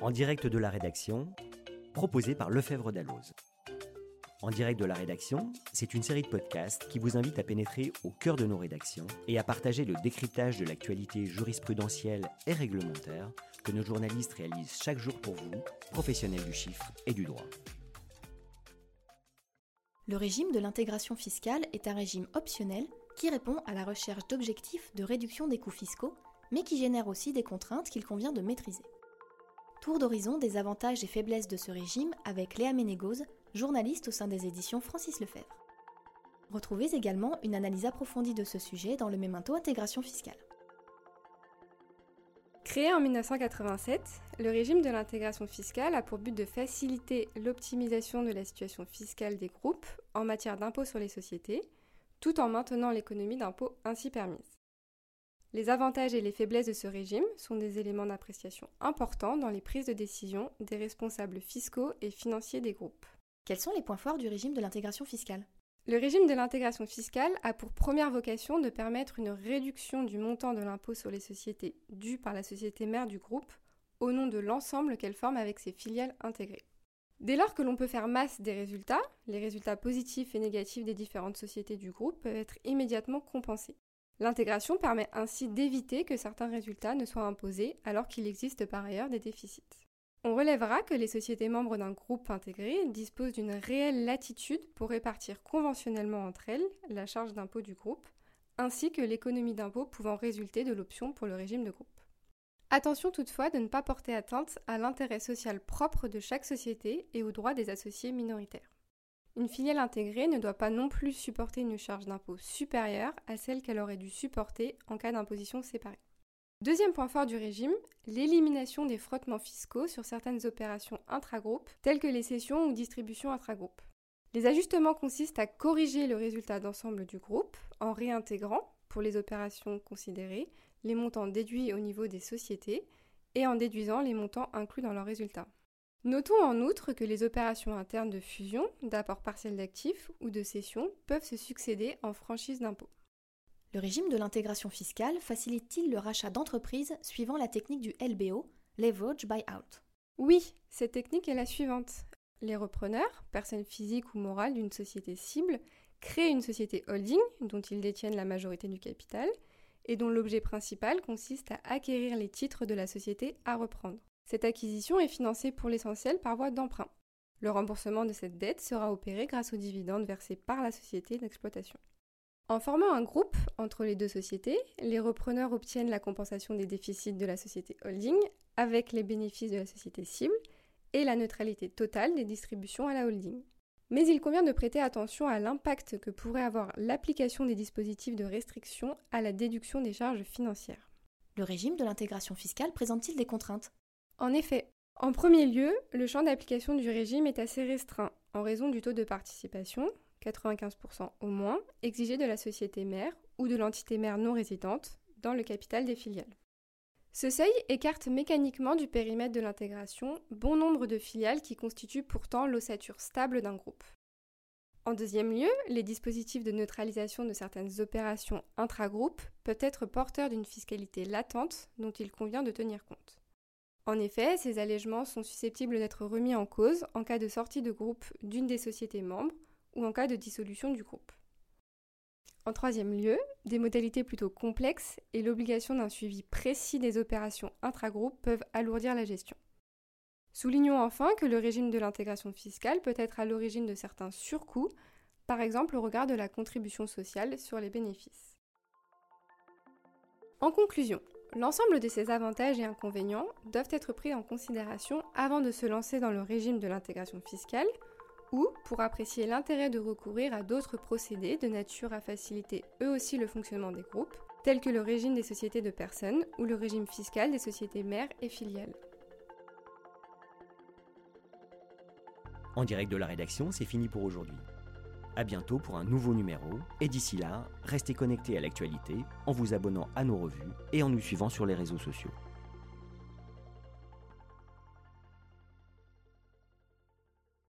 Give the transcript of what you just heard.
En direct de la rédaction, proposé par Lefebvre Dalloz. En direct de la rédaction, c'est une série de podcasts qui vous invite à pénétrer au cœur de nos rédactions et à partager le décryptage de l'actualité jurisprudentielle et réglementaire que nos journalistes réalisent chaque jour pour vous, professionnels du chiffre et du droit. Le régime de l'intégration fiscale est un régime optionnel qui répond à la recherche d'objectifs de réduction des coûts fiscaux, mais qui génère aussi des contraintes qu'il convient de maîtriser. Tour d'horizon des avantages et faiblesses de ce régime avec Léa Ménégoz, journaliste au sein des éditions Francis Lefebvre. Retrouvez également une analyse approfondie de ce sujet dans le Memento Intégration fiscale. Créé en 1987, le régime de l'intégration fiscale a pour but de faciliter l'optimisation de la situation fiscale des groupes en matière d'impôt sur les sociétés, tout en maintenant l'économie d'impôt ainsi permise. Les avantages et les faiblesses de ce régime sont des éléments d'appréciation importants dans les prises de décision des responsables fiscaux et financiers des groupes. Quels sont les points forts du régime de l'intégration fiscale? Le régime de l'intégration fiscale a pour première vocation de permettre une réduction du montant de l'impôt sur les sociétés dû par la société mère du groupe au nom de l'ensemble qu'elle forme avec ses filiales intégrées. Dès lors que l'on peut faire masse des résultats, les résultats positifs et négatifs des différentes sociétés du groupe peuvent être immédiatement compensés. L'intégration permet ainsi d'éviter que certains résultats ne soient imposés alors qu'il existe par ailleurs des déficits. On relèvera que les sociétés membres d'un groupe intégré disposent d'une réelle latitude pour répartir conventionnellement entre elles la charge d'impôt du groupe, ainsi que l'économie d'impôt pouvant résulter de l'option pour le régime de groupe. Attention toutefois de ne pas porter atteinte à l'intérêt social propre de chaque société et aux droits des associés minoritaires. Une filiale intégrée ne doit pas non plus supporter une charge d'impôt supérieure à celle qu'elle aurait dû supporter en cas d'imposition séparée. Deuxième point fort du régime, l'élimination des frottements fiscaux sur certaines opérations intragroupes, telles que les cessions ou distributions intragroupes. Les ajustements consistent à corriger le résultat d'ensemble du groupe en réintégrant, pour les opérations considérées, les montants déduits au niveau des sociétés et en déduisant les montants inclus dans leurs résultats. Notons en outre que les opérations internes de fusion, d'apport partiel d'actifs ou de cession peuvent se succéder en franchise d'impôt. Le régime de l'intégration fiscale facilite-t-il le rachat d'entreprises suivant la technique du LBO, Leverage Buyout Oui, cette technique est la suivante. Les repreneurs, personnes physiques ou morales d'une société cible, créent une société holding dont ils détiennent la majorité du capital et dont l'objet principal consiste à acquérir les titres de la société à reprendre. Cette acquisition est financée pour l'essentiel par voie d'emprunt. Le remboursement de cette dette sera opéré grâce aux dividendes versés par la société d'exploitation. En formant un groupe entre les deux sociétés, les repreneurs obtiennent la compensation des déficits de la société holding avec les bénéfices de la société cible et la neutralité totale des distributions à la holding. Mais il convient de prêter attention à l'impact que pourrait avoir l'application des dispositifs de restriction à la déduction des charges financières. Le régime de l'intégration fiscale présente-t-il des contraintes? En effet, en premier lieu, le champ d'application du régime est assez restreint en raison du taux de participation, 95% au moins, exigé de la société mère ou de l'entité mère non résidente dans le capital des filiales. Ce seuil écarte mécaniquement du périmètre de l'intégration bon nombre de filiales qui constituent pourtant l'ossature stable d'un groupe. En deuxième lieu, les dispositifs de neutralisation de certaines opérations intragroupes peuvent être porteurs d'une fiscalité latente dont il convient de tenir compte. En effet, ces allègements sont susceptibles d'être remis en cause en cas de sortie de groupe d'une des sociétés membres ou en cas de dissolution du groupe. En troisième lieu, des modalités plutôt complexes et l'obligation d'un suivi précis des opérations intragroupes peuvent alourdir la gestion. Soulignons enfin que le régime de l'intégration fiscale peut être à l'origine de certains surcoûts, par exemple au regard de la contribution sociale sur les bénéfices. En conclusion, L'ensemble de ces avantages et inconvénients doivent être pris en considération avant de se lancer dans le régime de l'intégration fiscale ou pour apprécier l'intérêt de recourir à d'autres procédés de nature à faciliter eux aussi le fonctionnement des groupes, tels que le régime des sociétés de personnes ou le régime fiscal des sociétés mères et filiales. En direct de la rédaction, c'est fini pour aujourd'hui. A bientôt pour un nouveau numéro. Et d'ici là, restez connectés à l'actualité en vous abonnant à nos revues et en nous suivant sur les réseaux sociaux.